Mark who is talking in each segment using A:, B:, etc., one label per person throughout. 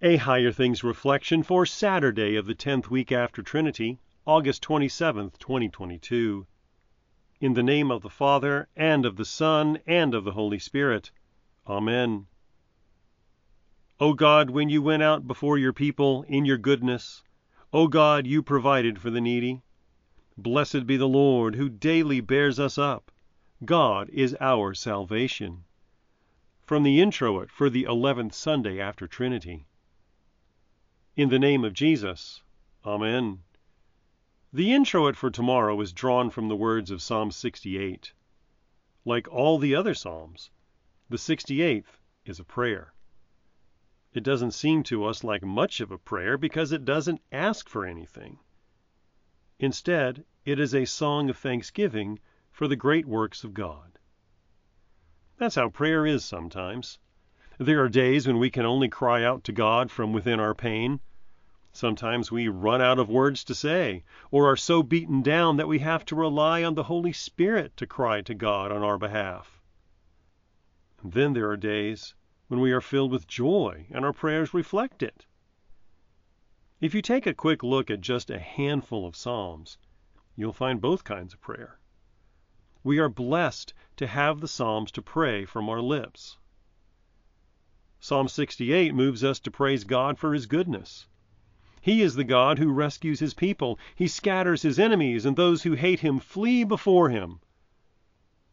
A: A Higher Things reflection for Saturday of the 10th week after Trinity, August 27th, 2022. In the name of the Father, and of the Son, and of the Holy Spirit. Amen. O God, when you went out before your people in your goodness, O God, you provided for the needy. Blessed be the Lord, who daily bears us up. God is our salvation. From the introit for the 11th Sunday after Trinity. In the name of Jesus. Amen. The introit for tomorrow is drawn from the words of Psalm 68. Like all the other Psalms, the 68th is a prayer. It doesn't seem to us like much of a prayer because it doesn't ask for anything. Instead, it is a song of thanksgiving for the great works of God. That's how prayer is sometimes. There are days when we can only cry out to God from within our pain. Sometimes we run out of words to say, or are so beaten down that we have to rely on the Holy Spirit to cry to God on our behalf. And then there are days when we are filled with joy and our prayers reflect it. If you take a quick look at just a handful of Psalms, you'll find both kinds of prayer. We are blessed to have the Psalms to pray from our lips. Psalm 68 moves us to praise God for his goodness. He is the God who rescues his people. He scatters his enemies, and those who hate him flee before him.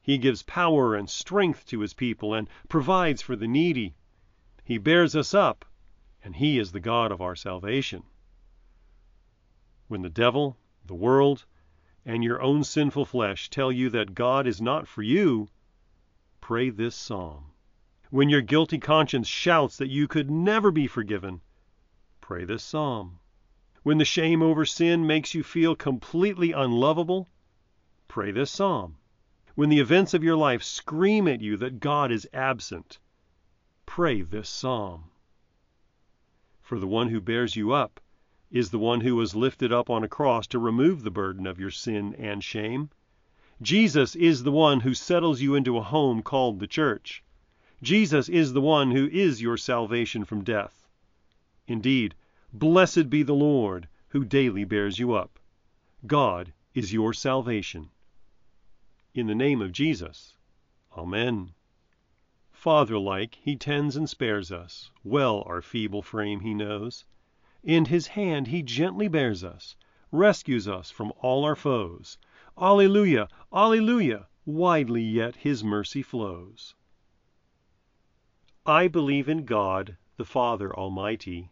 A: He gives power and strength to his people and provides for the needy. He bears us up, and he is the God of our salvation. When the devil, the world, and your own sinful flesh tell you that God is not for you, pray this psalm. When your guilty conscience shouts that you could never be forgiven, pray this psalm. When the shame over sin makes you feel completely unlovable, pray this psalm. When the events of your life scream at you that God is absent, pray this psalm. For the one who bears you up is the one who was lifted up on a cross to remove the burden of your sin and shame. Jesus is the one who settles you into a home called the church. Jesus is the one who is your salvation from death. Indeed, blessed be the Lord who daily bears you up. God is your salvation. In the name of Jesus. Amen. Father-like, he tends and spares us. Well our feeble frame he knows. In his hand he gently bears us, rescues us from all our foes. Alleluia, alleluia, widely yet his mercy flows. I believe in God, the Father Almighty,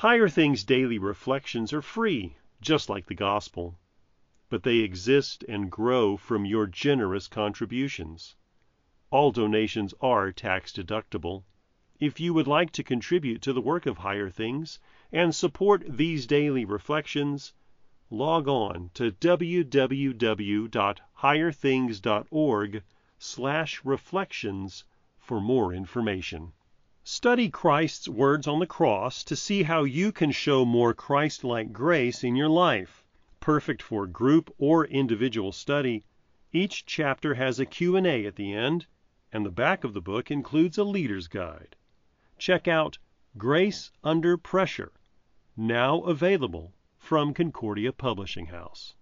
A: Higher Things Daily Reflections are free, just like the gospel, but they exist and grow from your generous contributions. All donations are tax deductible. If you would like to contribute to the work of Higher Things and support these daily reflections, log on to www.higherthings.org/reflections for more information. Study Christ's words on the cross to see how you can show more Christ-like grace in your life. Perfect for group or individual study, each chapter has a Q&A at the end, and the back of the book includes a leader's guide. Check out Grace Under Pressure, now available from Concordia Publishing House.